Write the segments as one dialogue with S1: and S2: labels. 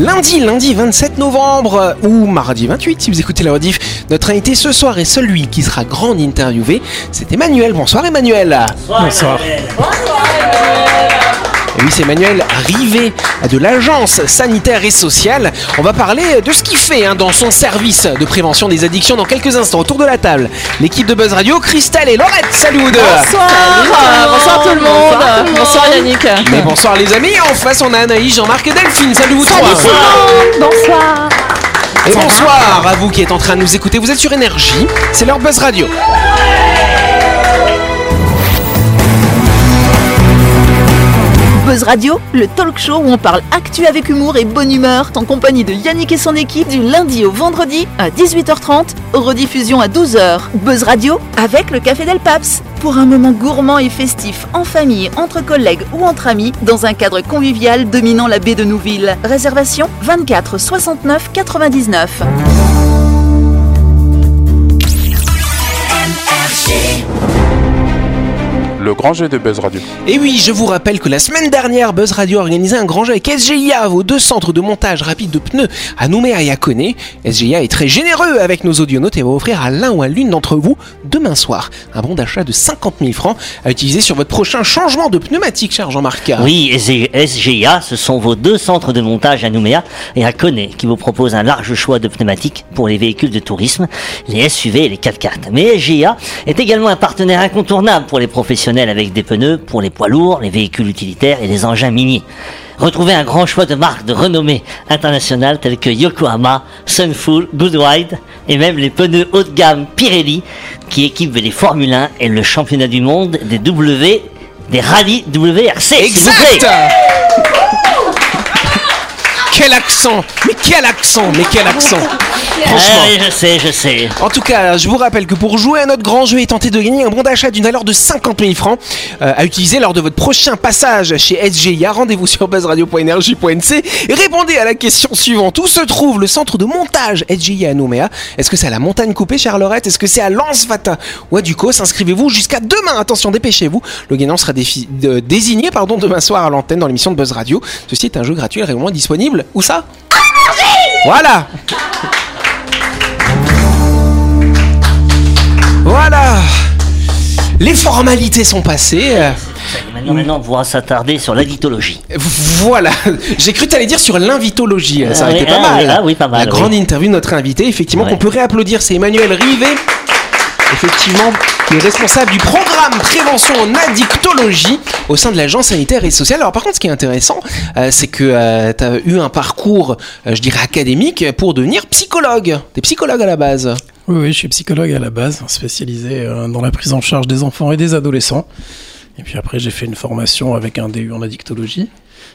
S1: Lundi, lundi 27 novembre ou mardi 28 si vous écoutez la rediff, notre invité ce soir est celui qui sera grand interviewé. C'est Emmanuel. Bonsoir Emmanuel.
S2: Bonsoir.
S1: Et oui, c'est Emmanuel Rivet de l'Agence sanitaire et sociale. On va parler de ce qu'il fait hein, dans son service de prévention des addictions dans quelques instants. Autour de la table, l'équipe de Buzz Radio, Christelle et Laurette. Salut vous deux.
S3: Bonsoir. bonsoir tout le monde. Bonsoir, Yannick.
S1: Mais bonsoir les amis. En face, on a Anaïs, Jean-Marc et Delphine. Salut vous trois.
S3: Bonsoir.
S1: Et bonsoir à vous qui êtes en train de nous écouter. Vous êtes sur Énergie. C'est leur Buzz Radio.
S3: Buzz Radio, le talk show où on parle actu avec humour et bonne humeur, en compagnie de Yannick et son équipe du lundi au vendredi à 18h30, rediffusion à 12h. Buzz Radio avec le Café Del Paps, pour un moment gourmand et festif en famille, entre collègues ou entre amis, dans un cadre convivial dominant la baie de Nouville. Réservation 24 69 99.
S2: Le grand jeu de Buzz Radio.
S1: Et oui, je vous rappelle que la semaine dernière, Buzz Radio a organisé un grand jeu avec SGIA, vos deux centres de montage rapide de pneus à Nouméa et à Koné. SGIA est très généreux avec nos audionautes et va offrir à l'un ou à l'une d'entre vous, demain soir, un bon d'achat de 50 000 francs à utiliser sur votre prochain changement de pneumatique, cher Jean-Marc.
S4: Oui, SGA, ce sont vos deux centres de montage à Nouméa et à Koné qui vous proposent un large choix de pneumatiques pour les véhicules de tourisme, les SUV et les 4x4. Mais SGA est également un partenaire incontournable pour les professionnels avec des pneus pour les poids lourds, les véhicules utilitaires et les engins miniers. Retrouvez un grand choix de marques de renommée internationale telles que Yokohama, Sunfull, Goodride et même les pneus haut de gamme Pirelli qui équipent les Formule 1 et le championnat du monde des W, des rallyes WRC.
S1: Exact. Quel accent. Mais quel accent. Mais quel accent Franchement.
S4: Ah oui, je sais, je sais.
S1: En tout cas, je vous rappelle que pour jouer à notre grand jeu et tenter de gagner un bon d'achat d'une valeur de 50 000 francs euh, à utiliser lors de votre prochain passage chez SGIA, rendez-vous sur buzzradio.energie.nc et répondez à la question suivante. Où se trouve le centre de montage SGIA à Nouméa? Est-ce que c'est à la montagne coupée, Charlerette Est-ce que c'est à Lens-Vata ou à Ducos? Inscrivez-vous jusqu'à demain. Attention, dépêchez-vous. Le gagnant sera défi- de- désigné pardon, demain soir à l'antenne dans l'émission de Buzz Radio. Ceci est un jeu gratuit et régulièrement disponible. Où ça? Voilà Voilà Les formalités sont passées. Euh,
S4: Maintenant, maintenant, on pourra s'attarder sur l'addictologie.
S1: Voilà, j'ai cru t'allais dire sur l'invitologie, ça aurait
S4: Ah
S1: été pas
S4: ah
S1: mal.
S4: ah oui, pas mal,
S1: La
S4: oui.
S1: grande interview de notre invité, effectivement,
S4: Ouais.
S1: qu'on peut réapplaudir, c'est Emmanuel Rivet, effectivement, qui est responsable du programme prévention en addictologie au sein de l'agence sanitaire et sociale. Alors par contre, ce qui est intéressant, euh, c'est que tu as eu un parcours, euh, je dirais, académique pour devenir psychologue. T'es psychologue à la base.
S5: Oui, oui, je suis psychologue à la base, spécialisé euh, dans la prise en charge des enfants et des adolescents. Et puis après, j'ai fait une formation avec un DU en addictologie.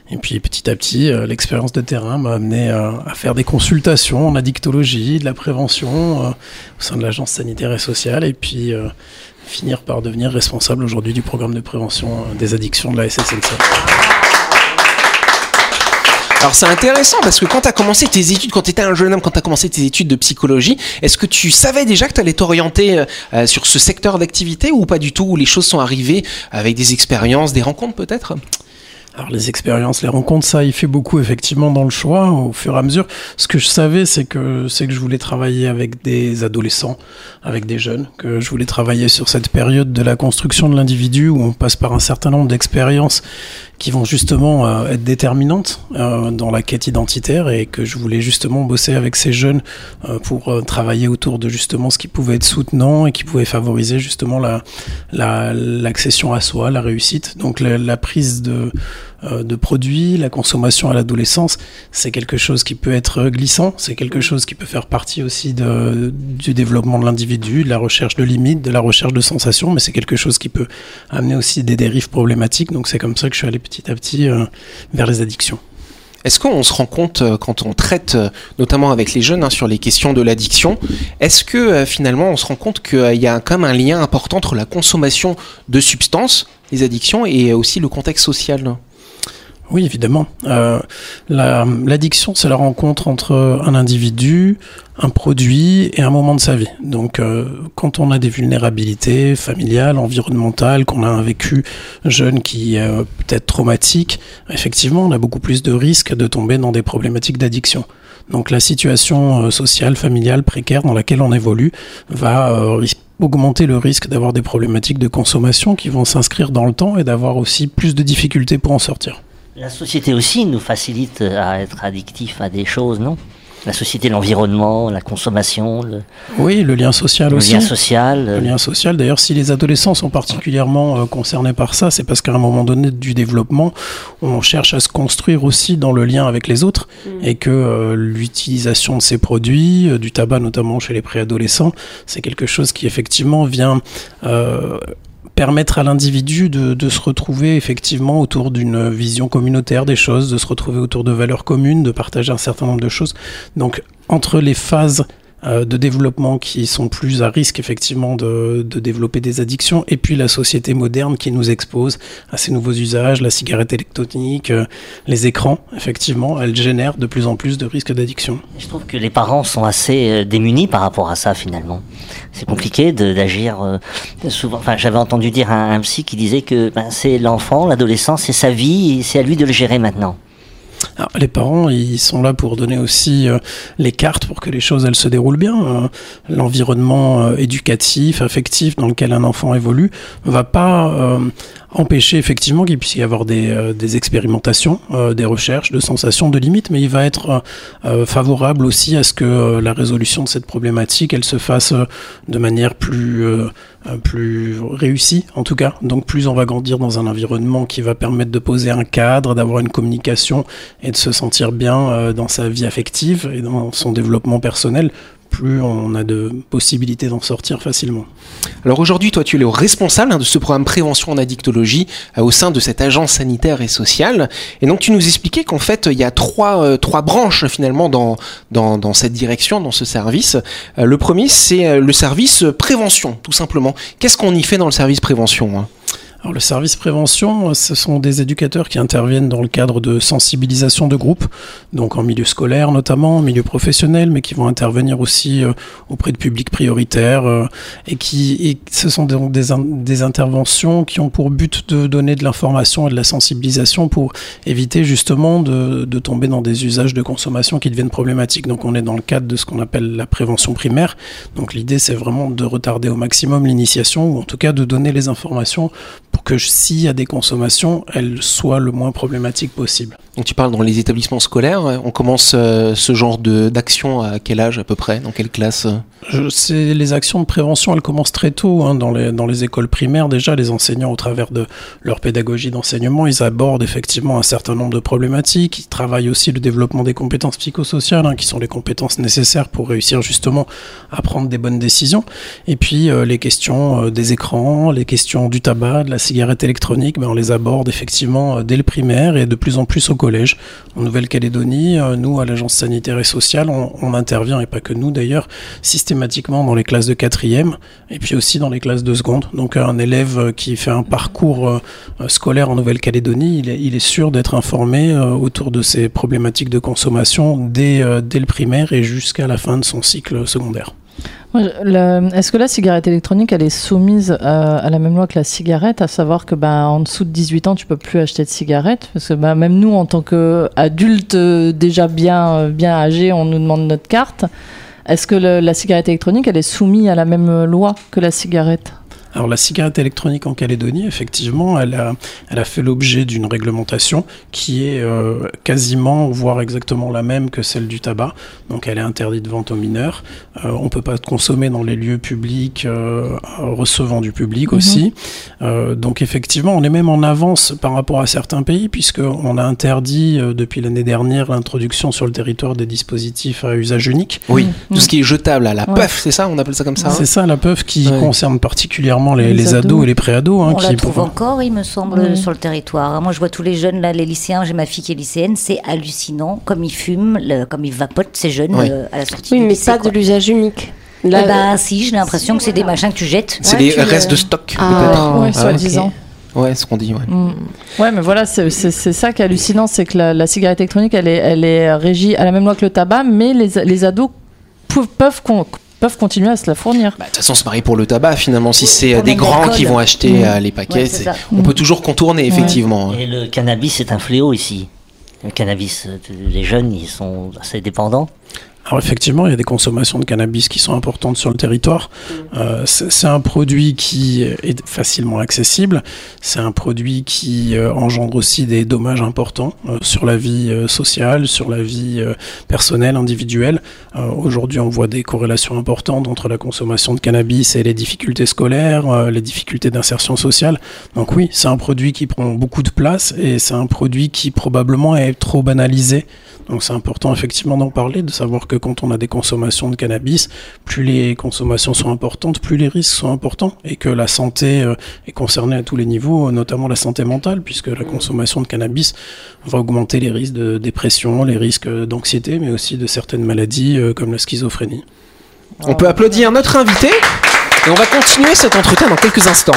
S5: Et puis petit à petit, euh, l'expérience de terrain m'a amené euh, à faire des consultations en addictologie, de la prévention au sein de l'agence sanitaire et sociale. Et puis finir par devenir responsable aujourd'hui du programme de prévention des addictions de la SSNC.
S1: Alors c'est intéressant parce que quand tu as commencé tes études, quand tu étais un jeune homme, quand tu as commencé tes études de psychologie, est-ce que tu savais déjà que tu allais t'orienter euh, euh, sur ce secteur d'activité ou pas du tout, où les choses sont arrivées avec des expériences, des rencontres peut-être?
S5: Alors les expériences, les rencontres, ça, il fait beaucoup effectivement dans le choix au fur et à mesure. Ce que je savais, c'est que c'est que je voulais travailler avec des adolescents, avec des jeunes, que je voulais travailler sur cette période de la construction de l'individu où on passe par un certain nombre d'expériences qui vont justement euh, être déterminantes euh, dans la quête identitaire et que je voulais justement bosser avec ces jeunes euh, pour travailler autour de justement ce qui pouvait être soutenant et qui pouvait favoriser justement la la- l'accession à soi, la réussite. Donc la, prise de de produits, la consommation à l'adolescence, c'est quelque chose qui peut être glissant, c'est quelque chose qui peut faire partie aussi de, du développement de l'individu, de la recherche de limites, de la recherche de sensations, mais c'est quelque chose qui peut amener aussi des dérives problématiques. Donc c'est comme ça que je suis allé petit à petit euh, vers les addictions.
S1: Est-ce qu'on se rend compte euh, quand on traite, euh, notamment avec les jeunes, hein, sur les questions de l'addiction, est-ce que euh, finalement on se rend compte qu'il y a quand même un lien important entre la consommation de substances, les addictions, et aussi le contexte social
S5: Oui, évidemment. Euh, la- L'addiction, c'est la rencontre entre un individu, un produit et un moment de sa vie. Donc, euh, quand on a des vulnérabilités familiales, environnementales, qu'on a un vécu jeune qui est euh, peut-être traumatique, effectivement, on a beaucoup plus de risques de tomber dans des problématiques d'addiction. Donc, la situation euh, sociale, familiale, précaire dans laquelle on évolue va euh, augmenter le risque d'avoir des problématiques de consommation qui vont s'inscrire dans le temps et d'avoir aussi plus de difficultés pour en sortir.
S4: La société aussi nous facilite à être addictif à des choses, non? La société, l'environnement, la consommation, le,
S5: Oui, le lien social
S4: le
S5: aussi.
S4: lien social.
S5: Le
S4: euh,
S5: lien social. D'ailleurs, si les adolescents sont particulièrement euh, concernés par ça, c'est parce qu'à un moment donné du développement, on cherche à se construire aussi dans le lien avec les autres et que euh, l'utilisation de ces produits, euh, du tabac notamment chez les préadolescents, c'est quelque chose qui effectivement vient euh, permettre à l'individu de, se retrouver effectivement autour d'une vision communautaire des choses, de se retrouver autour de valeurs communes, de partager un certain nombre de choses. Donc, entre les phases de développement qui sont plus à risque effectivement de, développer des addictions et puis la société moderne qui nous expose à ces nouveaux usages, la cigarette électronique, euh, les écrans, effectivement, elles génèrent de plus en plus de risques d'addiction.
S4: Je trouve que les parents sont assez euh, démunis par rapport à ça finalement. C'est compliqué d'agir euh, souvent. Enfin, j'avais entendu dire un, un psy qui disait que ben, c'est l'enfant, l'adolescent, c'est sa vie, c'est à lui de le gérer maintenant.
S5: Les parents, ils sont là pour donner aussi euh, les cartes pour que les choses elles se déroulent bien. Euh, L'environnement euh, éducatif, affectif dans lequel un enfant évolue va pas euh, empêcher effectivement qu'il puisse y avoir des, euh, expérimentations, euh, des recherches, de sensations, de limites, mais il va être euh, favorable aussi à ce que la résolution de cette problématique elle se fasse de manière plus plus réussie en tout cas. Donc plus on va grandir dans un environnement qui va permettre de poser un cadre, d'avoir une communication et de se sentir bien dans sa vie affective et dans son développement personnel, plus on a de possibilités d'en sortir facilement.
S1: Alors aujourd'hui, toi, tu es le responsable hein, de ce programme prévention en addictologie euh, au sein de cette agence sanitaire et sociale. Et donc, tu nous expliquais qu'en fait, il y a trois, euh, trois branches finalement dans, dans, dans cette direction, dans ce service. Euh, le premier, c'est le service prévention, tout simplement. Qu'est-ce qu'on y fait dans le service prévention hein?
S5: Alors le service prévention, ce sont des éducateurs qui interviennent dans le cadre de sensibilisation de groupe, donc en milieu scolaire notamment, en milieu professionnel, mais qui vont intervenir aussi euh, auprès de publics prioritaires, euh, et qui ce sont donc des, in- des interventions qui ont pour but de donner de l'information et de la sensibilisation pour éviter justement de tomber dans des usages de consommation qui deviennent problématiques. Donc on est dans le cadre de ce qu'on appelle la prévention primaire. Donc l'idée c'est vraiment de retarder au maximum l'initiation, ou en tout cas de donner les informations pour que s'il y a des consommations, elles soient le moins problématiques possible.
S1: Donc, tu parles dans les établissements scolaires. On commence euh, ce genre d'action à quel âge à peu près? Dans quelle classe?
S5: Je sais, les actions de prévention, elles commencent très tôt hein, dans, les, dans les écoles primaires. Déjà, les enseignants, au travers de leur pédagogie d'enseignement, ils abordent effectivement un certain nombre de problématiques. Ils travaillent aussi le développement des compétences psychosociales, hein, qui sont les compétences nécessaires pour réussir justement à prendre des bonnes décisions. Et puis, euh, les questions euh, des écrans, les questions du tabac, de la cigarette électronique, ben, on les aborde effectivement euh, dès le primaire et de plus en plus au collège. En Nouvelle-Calédonie, euh, nous, à l'agence sanitaire et sociale, on, intervient, et pas que nous d'ailleurs, systématiquement dans les classes de quatrième et puis aussi dans les classes de seconde. Donc un élève euh, qui fait un parcours euh, euh, scolaire en Nouvelle-Calédonie, il il est sûr d'être informé euh, autour de ces problématiques de consommation dès, euh, dès le primaire et jusqu'à la fin de son cycle secondaire.
S6: Est-ce que la cigarette électronique, elle est soumise euh, à la même loi que la cigarette, à savoir que ben, en dessous de 18 ans, tu peux plus acheter de cigarettes? Parce que ben, même nous, en tant qu'adultes euh, déjà bien, euh, bien âgés, on nous demande notre carte. Est-ce que la cigarette électronique, est soumise à la même loi que la cigarette?
S5: Alors la cigarette électronique en Calédonie, effectivement, elle a, elle a fait l'objet d'une réglementation qui est euh, quasiment, voire exactement la même que celle du tabac. Donc elle est interdite de vente aux mineurs. Euh, on peut pas consommer dans les lieux publics euh, recevant du public
S6: Mhm.
S5: aussi. Euh, donc effectivement, on est même en avance par rapport à certains pays puisqu'on a interdit euh, depuis l'année dernière l'introduction sur le territoire des dispositifs à usage unique.
S1: Oui,
S6: Mm.
S1: tout ce qui est jetable, à la
S6: Ouais.
S1: puff, c'est ça On appelle ça comme ça hein?
S5: C'est ça la PEUF qui
S1: Ouais.
S5: concerne particulièrement les,
S6: Les
S5: les ados.
S6: ados.
S5: et les préados. hein,
S7: On
S5: qui
S7: la trouve
S5: pour-
S7: encore, il me semble,
S6: Oui.
S7: sur le territoire. Moi, je vois tous les jeunes, là, les lycéens, j'ai ma fille qui est lycéenne, c'est hallucinant, comme ils fument, le- comme ils vapotent, ces jeunes, euh, à la sortie
S8: Oui,
S7: du
S8: mais
S7: lycée.
S8: pas
S7: quoi.
S8: de l'usage unique.
S7: Eh
S8: Là,
S7: ben, si, j'ai l'impression que c'est des machins que tu jettes.
S1: C'est
S8: Ouais,
S1: des restes de stock,
S8: Ah.
S1: peut-être
S6: Oui,
S8: Ah,
S6: soi-disant.
S1: Ouais, ce qu'on dit. Ouais.
S6: Mm. Ouais, mais voilà, c'est ça qui est hallucinant, c'est que la, la cigarette électronique, elle est, elle est régie à la même loi que le tabac, mais les, les ados peuvent, con- peuvent continuer à se la fournir.
S1: Bah, De toute façon, c'est pareil pour le tabac. Finalement, si c'est euh, des grands qui vont acheter
S6: Mm.
S1: euh, les paquets,
S7: Ouais, c'est
S1: c'est- on peut toujours contourner, effectivement.
S4: Et le cannabis est un fléau ici. Le cannabis, euh, les jeunes, ils sont assez dépendants.
S5: Alors effectivement, il y a des consommations de cannabis qui sont importantes sur le territoire. Euh, c'est un produit qui est facilement accessible. C'est un produit qui euh, engendre aussi des dommages importants euh, sur la vie sociale, sur la vie personnelle, individuelle. Aujourd'hui, on voit des corrélations importantes entre la consommation de cannabis et les difficultés scolaires, les difficultés d'insertion sociale. Donc oui, c'est un produit qui prend beaucoup de place et c'est un produit qui probablement est trop banalisé donc c'est important effectivement d'en parler, de savoir que quand on a des consommations de cannabis, plus les consommations sont importantes, plus les risques sont importants, et que la santé euh, est concernée à tous les niveaux, notamment la santé mentale, puisque la consommation de cannabis va augmenter les risques de dépression, les risques d'anxiété, mais aussi de certaines maladies euh, comme la schizophrénie.
S1: On peut applaudir notre invité. Et on va continuer cet entretien dans quelques instants.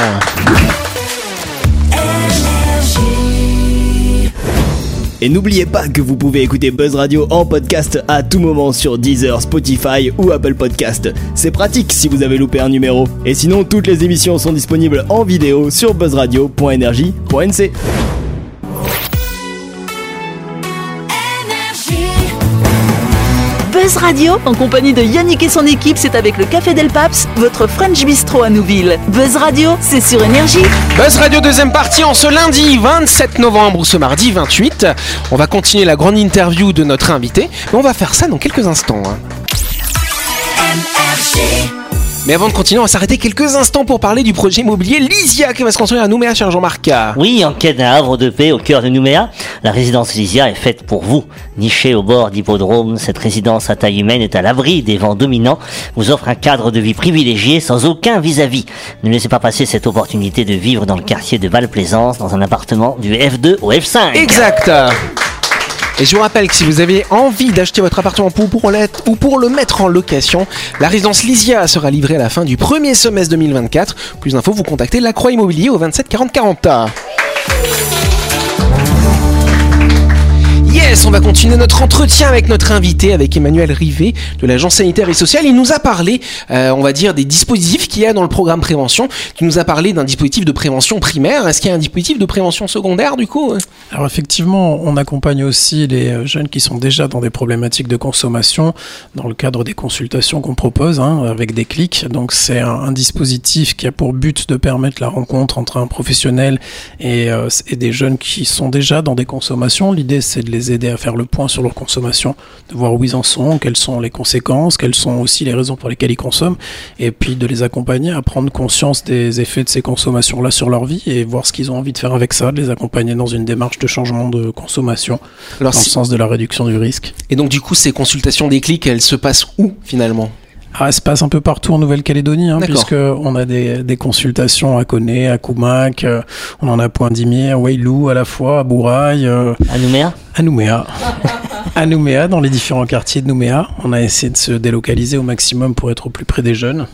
S8: Et n'oubliez pas que vous pouvez écouter Buzz Radio en podcast à tout moment sur Deezer, Spotify ou Apple Podcast. C'est pratique si vous avez loupé un numéro. Et sinon, toutes les émissions sont disponibles en vidéo sur buzzradio.energie.nc.
S3: Buzz Radio, en compagnie de Yannick et son équipe, c'est avec le Café Del Paps, votre French Bistro à Nouville. Buzz Radio, c'est sur Énergie.
S1: Buzz Radio deuxième partie en ce lundi 27 novembre ou ce mardi 28. On va continuer la grande interview de notre invité, mais on va faire ça dans quelques instants. hein. Mais avant de continuer, on va s'arrêter quelques instants pour parler du projet immobilier Lysia qui va se construire à Nouméa, cher Jean-Marc.
S4: Oui, en quête d'un havre de paix au cœur de Nouméa, la résidence Lysia est faite pour vous. Nichée au bord d'hippodrome, cette résidence à taille humaine est à l'abri des vents dominants, vous offre un cadre de vie privilégié sans aucun vis-à-vis. Ne laissez pas passer cette opportunité de vivre dans le quartier de Val-Plaisance, dans un appartement du F2 au F5.
S1: Exact. Et je vous rappelle que si vous avez envie d'acheter votre appartement pour, pour l'être- ou pour le mettre en location, la résidence Lysia sera livrée à la fin du premier semestre 2024. Plus d'infos, vous contactez la Croix Immobilier au 27 40 40. Yes, on va continuer notre entretien avec notre invité, avec Emmanuel Rivet de l'Agence sanitaire et sociale. Il nous a parlé, euh, on va dire, des dispositifs qu'il y a dans le programme prévention. Tu nous as parlé d'un dispositif de prévention primaire. Est-ce qu'il y a un dispositif de prévention secondaire du coup
S5: Alors effectivement, on accompagne aussi les euh, jeunes qui sont déjà dans des problématiques de consommation dans le cadre des consultations qu'on propose hein, avec des clics. Donc c'est un, dispositif qui a pour but de permettre la rencontre entre un professionnel et, euh, et des jeunes qui sont déjà dans des consommations. L'idée c'est de les aider à faire le point sur leur consommation, de voir où ils en sont, quelles sont les conséquences, quelles sont aussi les raisons pour lesquelles ils consomment, et puis de les accompagner à prendre conscience des effets de ces consommations-là sur leur vie et voir ce qu'ils ont envie de faire avec ça, de les accompagner dans une démarche de changement de consommation
S1: Alors,
S5: dans le sens de la réduction du risque.
S1: Et donc du coup, ces consultations des clics, elles se passent où finalement?
S5: Ah, elle se passe un peu partout en Nouvelle-Calédonie, hein,
S1: D'accord.
S5: puisque on a des, des consultations à Coné, à Koumak, euh, on en a à Pointe-Dimier, à Wailou à la fois, à Bourail, euh,
S4: À Nouméa
S5: à Nouméa. à Nouméa, dans les différents quartiers de Nouméa. On a essayé de se délocaliser au maximum pour être au plus près des jeunes.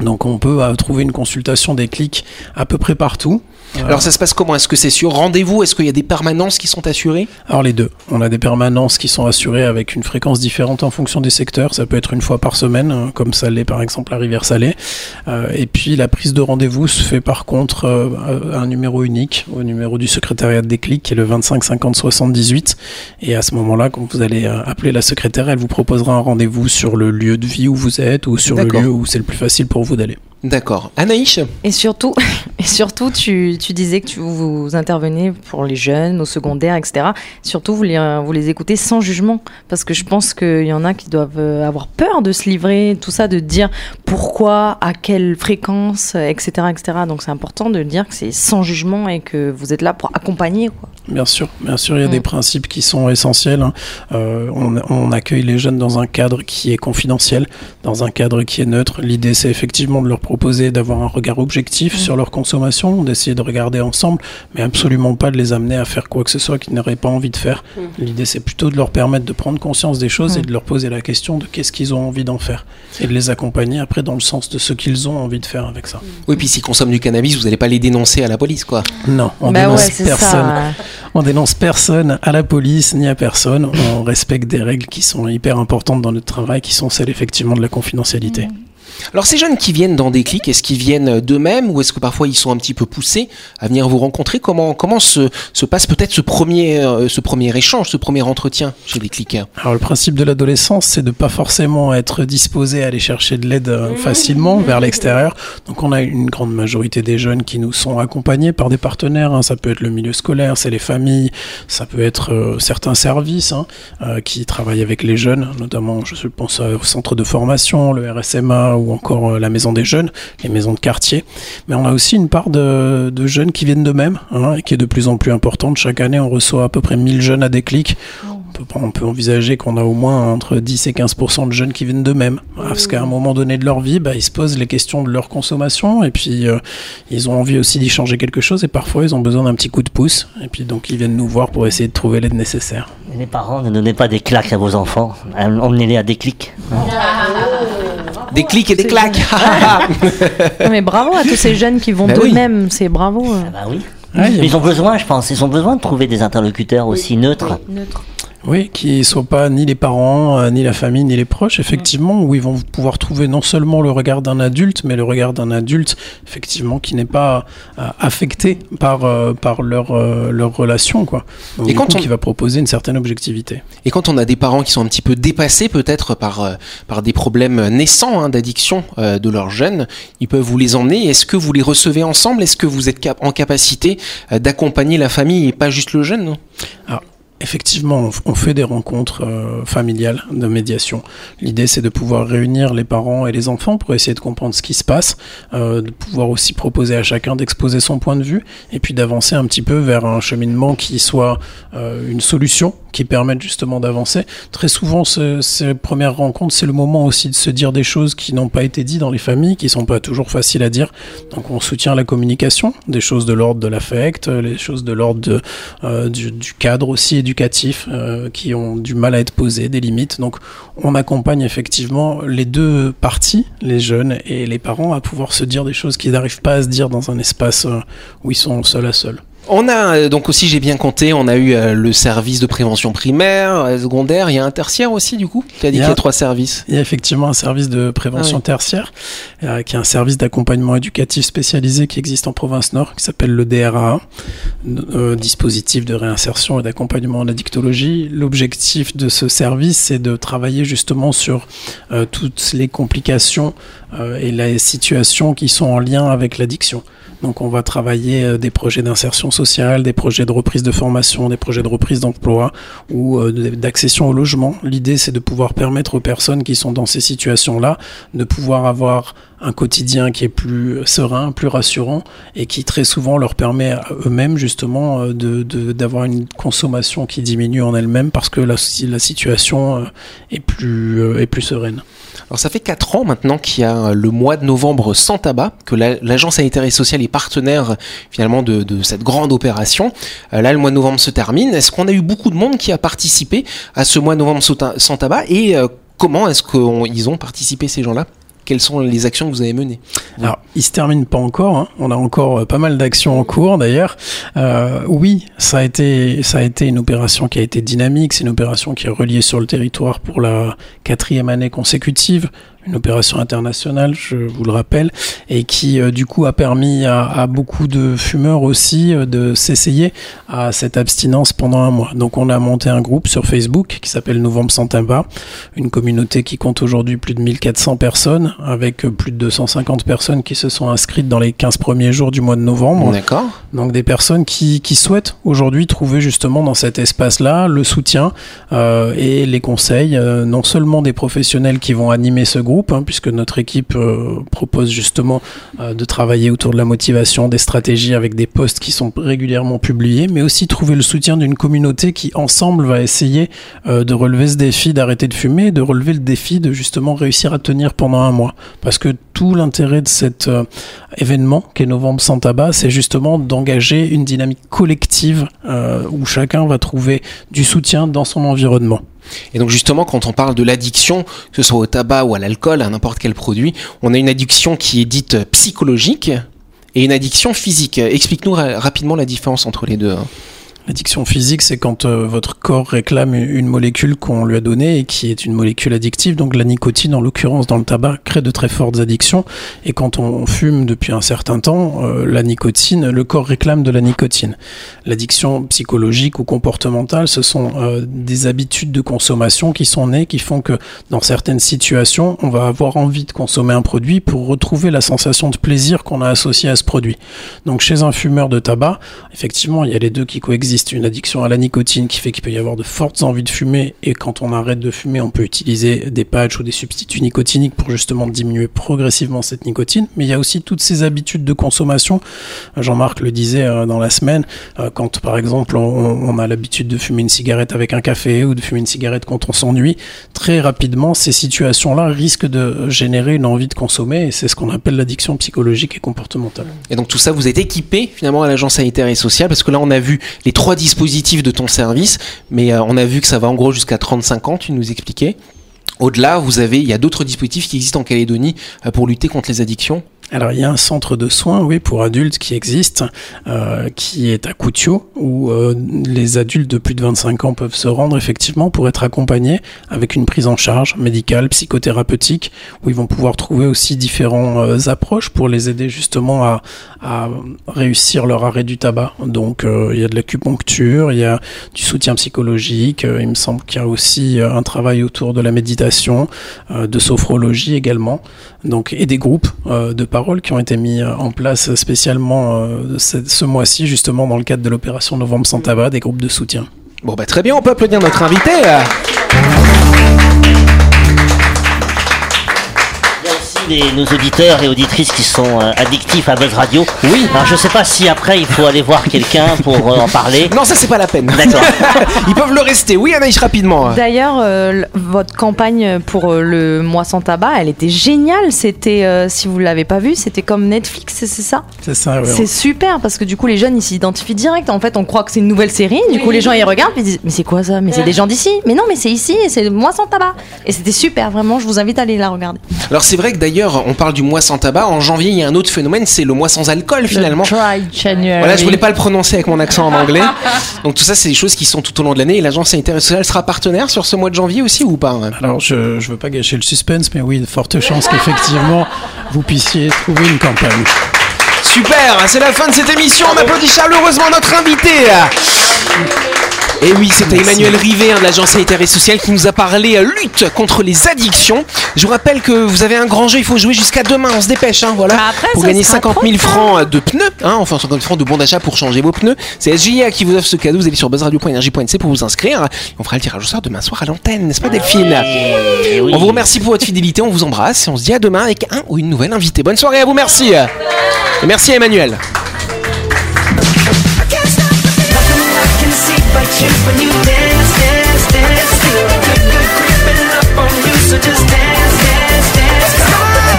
S5: Donc on peut euh, trouver une consultation des clics à peu près partout.
S1: Alors ça se passe comment? Est-ce que c'est sur rendez-vous? Est-ce qu'il y a des permanences qui sont assurées?
S5: Alors les deux. On a des permanences qui sont assurées avec une fréquence différente en fonction des secteurs. Ça peut être une fois par semaine, hein, comme ça l'est par exemple à Rivière-Salée. Euh, et puis la prise de rendez-vous se fait par contre euh, à un numéro unique, au numéro du secrétariat des clics, qui est le 25 50 78. Et à ce moment-là, quand vous allez euh, appeler la secrétaire, elle vous proposera un rendez-vous sur le lieu de vie où vous êtes ou sur le lieu où c'est le plus facile pour vous d'aller.
S1: D'accord. Anaïs
S9: Et surtout, et surtout tu, tu disais que tu, vous intervenez pour les jeunes, au secondaire, etc. Surtout, vous les, écoutez sans jugement. Parce que je pense qu'il y en a qui doivent euh, avoir peur de se livrer, tout ça, de dire pourquoi, à quelle fréquence, etc. etc. Donc c'est important de dire que c'est sans jugement et que vous êtes là pour accompagner.
S5: Bien sûr, bien sûr, il y a
S9: Mm.
S5: des principes qui sont essentiels. hein. Euh, on, on accueille les jeunes dans un cadre qui est confidentiel, dans un cadre qui est neutre. L'idée, c'est effectivement de leur proposer d'avoir un regard objectif
S9: Mm.
S5: sur leur consommation, d'essayer de regarder ensemble, mais absolument pas de les amener à faire quoi que ce soit qu'ils n'auraient pas envie de faire. L'idée, c'est plutôt de leur permettre de prendre conscience des choses
S9: Mm.
S5: et de leur poser la question de qu'est-ce qu'ils ont envie d'en faire, et de les accompagner après dans le sens de ce qu'ils ont envie de faire avec ça.
S1: Oui, puis s'ils consomment du cannabis, vous n'allez pas les dénoncer à la police, quoi.
S5: Non, on
S9: Bah
S5: dénonce
S9: ouais,
S5: personne.
S9: ça.
S5: On dénonce personne à la police ni à personne. On respecte des règles qui sont hyper importantes dans notre travail, qui sont celles effectivement de la confidentialité.
S1: Alors ces jeunes qui viennent dans des clics, est-ce qu'ils viennent d'eux-mêmes ou est-ce que parfois ils sont un petit peu poussés à venir vous rencontrer? Comment se, se passe peut-être ce premier euh, ce premier échange, ce premier entretien chez les cliqueurs?
S5: Alors le principe de l'adolescence, c'est de pas forcément être disposé à aller chercher de l'aide euh, facilement vers l'extérieur. Donc on a une grande majorité des jeunes qui nous sont accompagnés par des partenaires. hein. Ça peut être le milieu scolaire, c'est les familles, ça peut être euh, certains services hein, qui travaillent avec les jeunes, notamment je pense au centre de formation, le RSMA ou encore euh, la maison des jeunes, les maisons de quartier. Mais on a aussi une part de, jeunes qui viennent d'eux-mêmes hein, et qui est de plus en plus importante. Chaque année, on reçoit à peu près 1000 jeunes à. On peut, on peut envisager qu'on a au moins entre 10 et 15% de jeunes qui viennent d'eux-mêmes. Parce qu'à un moment donné de leur vie, bah, ils se posent les questions de leur consommation et puis euh, ils ont envie aussi d'y changer quelque chose et parfois ils ont besoin d'un petit coup de pouce. Et puis donc ils viennent nous voir pour essayer de trouver l'aide nécessaire.
S4: Les parents, ne donnez pas des claques à vos enfants. Emmenez-les à des clics.
S1: Des clics et des claques.
S9: Non, mais bravo à tous ces jeunes qui vont
S1: oui.
S9: d'eux-mêmes, c'est bravo.
S4: Ah bah oui.
S5: Ah,
S4: Ils ont besoin, je pense, ils ont besoin de trouver des interlocuteurs aussi neutres.
S5: Oui, qui ne soient pas ni les parents, euh, ni la famille, ni les proches, effectivement, où ils vont pouvoir trouver non seulement le regard d'un adulte, mais le regard d'un adulte, effectivement, qui n'est pas euh, affecté par, euh, par leur, leur relation, quoi. Donc,
S1: Et quand
S5: coup,
S1: on-
S5: qui va proposer une certaine objectivité.
S1: Et quand on a des parents qui sont un petit peu dépassés peut-être par, par des problèmes naissants hein, d'addiction euh, de leurs jeunes, ils peuvent vous les emmener. Est-ce que vous les recevez ensemble? Est-ce que vous êtes cap- en capacité d'accompagner la famille et pas juste le jeune non?
S5: Effectivement, on fait des rencontres euh, familiales de médiation. L'idée, c'est de pouvoir réunir les parents et les enfants pour essayer de comprendre ce qui se passe, euh, de pouvoir aussi proposer à chacun d'exposer son point de vue, et puis d'avancer un petit peu vers un cheminement qui soit euh, une solution, qui permette justement d'avancer. Très souvent, ce- ces premières rencontres, c'est le moment aussi de se dire des choses qui n'ont pas été dites dans les familles, qui sont pas toujours faciles à dire. Donc, on soutient la communication, des choses de l'ordre de l'affect, les choses de l'ordre du, du cadre aussi éducatif, euh, qui ont du mal à être posées, des limites. Donc, on accompagne effectivement les deux parties, les jeunes et les parents, à pouvoir se dire des choses qu'ils n'arrivent pas à se dire dans un espace euh, où ils sont seuls à seuls.
S1: On a euh, donc aussi, j'ai bien compté, on a eu euh, le service de prévention primaire, euh, secondaire, il y a un tertiaire aussi du coup Tu as dit
S5: Il y
S1: qu'il
S5: a-
S1: y a trois services.
S5: Il y a effectivement un service de prévention
S1: Ah oui.
S5: tertiaire, euh, qui est un service d'accompagnement éducatif spécialisé qui existe en province nord, qui s'appelle le DRA, euh, dispositif de réinsertion et d'accompagnement en addictologie. L'objectif de ce service, c'est de travailler justement sur euh, toutes les complications et les situations qui sont en lien avec l'addiction. Donc on va travailler des projets d'insertion sociale, des projets de reprise de formation, des projets de reprise d'emploi ou euh, d'accession au logement. L'idée c'est de pouvoir permettre aux personnes qui sont dans ces situations-là de pouvoir avoir un quotidien qui est plus serein, plus rassurant et qui très souvent leur permet à eux-mêmes justement euh, de de- d'avoir une consommation qui diminue en elle-même parce que la, situation euh, est est plus sereine.
S1: Alors ça fait 4 ans maintenant qu'il y a euh, le mois de novembre sans tabac, que la- l'agence sanitaire et sociale est partenaire finalement de, de cette grande opération. Euh, là le mois de novembre se termine. Est-ce qu'on a eu beaucoup de monde qui a participé à ce mois de novembre sans tabac? Et euh, comment est-ce qu'ils ont participé ces gens-là? Quelles sont les actions que vous avez menées
S5: Alors, il se termine pas encore. hein. On a encore euh, pas mal d'actions en cours, d'ailleurs. Euh, oui, ça a été, ça a été une opération qui a été dynamique. C'est une opération qui est reliée sur le territoire pour la quatrième année consécutive. Une opération internationale, je vous le rappelle, et qui euh, du coup a permis à, à beaucoup de fumeurs aussi euh, de s'essayer à cette abstinence pendant un mois. Donc on a monté un groupe sur Facebook qui s'appelle Novembre sans tabac, une communauté qui compte aujourd'hui plus de 1400 personnes, avec euh, plus de 250 personnes qui se sont inscrites dans les 15 premiers jours du mois de novembre.
S1: D'accord.
S5: Donc des personnes qui, qui souhaitent aujourd'hui trouver justement dans cet espace-là le soutien euh, et les conseils, non seulement des professionnels qui vont animer ce groupe, hein, puisque notre équipe euh, propose justement euh, de travailler autour de la motivation, des stratégies avec des posts qui sont régulièrement publiés, mais aussi trouver le soutien d'une communauté qui ensemble va essayer euh, de relever ce défi d'arrêter de fumer, de relever le défi de justement réussir à tenir pendant un mois. Parce que tout l'intérêt de cet événement qu'est Novembre sans tabac, c'est justement d'engager une dynamique collective où chacun va trouver du soutien dans son environnement.
S1: Et donc justement, quand on parle de l'addiction, que ce soit au tabac ou à l'alcool, à n'importe quel produit, on a une addiction qui est dite psychologique et une addiction physique. Explique-nous ra- rapidement la différence entre les deux.
S5: L'addiction physique, c'est quand euh, votre corps réclame une molécule qu'on lui a donnée et qui est une molécule addictive. Donc la nicotine, en l'occurrence dans le tabac, crée de très fortes addictions. Et quand on fume depuis un certain temps, euh, la nicotine, le corps réclame de la nicotine. L'addiction psychologique ou comportementale, ce sont euh, des habitudes de consommation qui sont nées, qui font que dans certaines situations, on va avoir envie de consommer un produit pour retrouver la sensation de plaisir qu'on a associée à ce produit. Donc chez un fumeur de tabac, effectivement, il y a les deux qui coexistent. Une addiction à la nicotine qui fait qu'il peut y avoir de fortes envies de fumer et quand on arrête de fumer, on peut utiliser des patchs ou des substituts nicotiniques pour justement diminuer progressivement cette nicotine. Mais il y a aussi toutes ces habitudes de consommation. Jean-Marc le disait euh, dans la semaine, euh, quand par exemple on, on a l'habitude de fumer une cigarette avec un café ou de fumer une cigarette quand on s'ennuie, très rapidement ces situations-là risquent de générer une envie de consommer et c'est ce qu'on appelle l'addiction psychologique et comportementale.
S1: Et donc tout ça, vous êtes équipé finalement à l'agence sanitaire et sociale parce que là, on a vu les trois dispositifs de ton service, mais euh, on a vu que ça va en gros jusqu'à 35 ans, tu nous expliquais. Au-delà, vous avez, il y a d'autres dispositifs qui existent en Calédonie euh, pour lutter contre les addictions.
S5: Alors il y a un centre de soins, oui, pour adultes qui existe, euh, qui est à Coutio, où euh, les adultes de plus de 25 ans peuvent se rendre effectivement pour être accompagnés avec une prise en charge médicale, psychothérapeutique, où ils vont pouvoir trouver aussi différentes approches pour les aider justement à, à réussir leur arrêt du tabac. Donc il y a de l'acupuncture, il y a du soutien psychologique, il me semble qu'il y a aussi un travail autour de la méditation, euh, de sophrologie également, donc et des groupes euh, de parole qui ont été mis euh, en place spécialement ce, ce mois-ci justement dans le cadre de l'opération Novembre sans tabac, des groupes de soutien.
S1: Bon bah très bien, on peut applaudir notre invité.
S4: Nos auditeurs et auditrices qui sont euh, addictifs à Buzz Radio.
S1: Oui.
S4: Alors je sais pas si après il faut aller voir quelqu'un pour euh, en parler.
S1: Non, ça c'est pas la peine.
S4: D'accord.
S1: Ils peuvent le rester. Oui, Anaïs, rapidement.
S9: D'ailleurs, euh, votre campagne pour euh, le mois sans tabac, elle était géniale. C'était, euh, si vous l'avez pas vu, c'était comme Netflix, c'est ça?
S5: C'est ça, ouais.
S9: C'est super parce que du coup, les jeunes ils s'identifient direct. En fait, on croit que c'est une nouvelle série. Du coup, les gens ils regardent puis ils disent Mais c'est quoi ça? Mais c'est des gens d'ici. Mais non, mais c'est ici et c'est le mois sans tabac. Et c'était super, vraiment. Je vous invite à aller la regarder.
S1: Alors c'est vrai que d'ailleurs, on parle du mois sans tabac. En janvier, il y a un autre phénomène, c'est le mois sans alcool finalement.
S6: Dry January.
S1: Voilà, je voulais pas le prononcer avec mon accent en anglais. Donc tout ça, c'est des choses qui sont tout au long de l'année. Et l'agence sanitaire et sociale sera partenaire sur ce mois de janvier aussi ou pas hein?
S5: Alors, je, je veux pas gâcher le suspense, mais oui, de fortes chances qu'effectivement vous puissiez trouver une campagne.
S1: Super, c'est la fin de cette émission. On applaudit chaleureusement notre invité. Et oui, c'était Emmanuel Rivet hein, de l'agence sanitaire et sociale qui nous a parlé euh, lutte contre les addictions. Je vous rappelle que vous avez un grand jeu, il faut jouer jusqu'à demain, on se dépêche, hein, voilà,
S9: Après,
S1: pour
S9: ça
S1: gagner
S9: sera
S1: 50
S9: trop
S1: 000
S9: tard.
S1: francs euh, de pneus, hein, enfin 50 000 francs de bon d'achat pour changer vos pneus. C'est SGIA qui vous offre ce cadeau. Vous allez sur buzzradio.energie.nc pour vous inscrire. On fera le tirage au sort demain soir à l'antenne, n'est-ce pas Delphine
S4: oui.
S1: On vous remercie pour votre fidélité, on vous embrasse et on se dit à demain avec un ou une nouvelle invitée. Bonne soirée à vous, merci. Et merci à Emmanuel.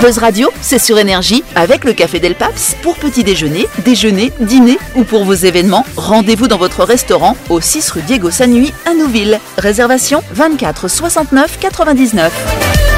S3: Buzz Radio, c'est sur énergie avec le Café Del Paps pour petit déjeuner, déjeuner, dîner ou pour vos événements. Rendez-vous dans votre restaurant au 6 rue Diego Sanui à Nouville. Réservation 24 69 99.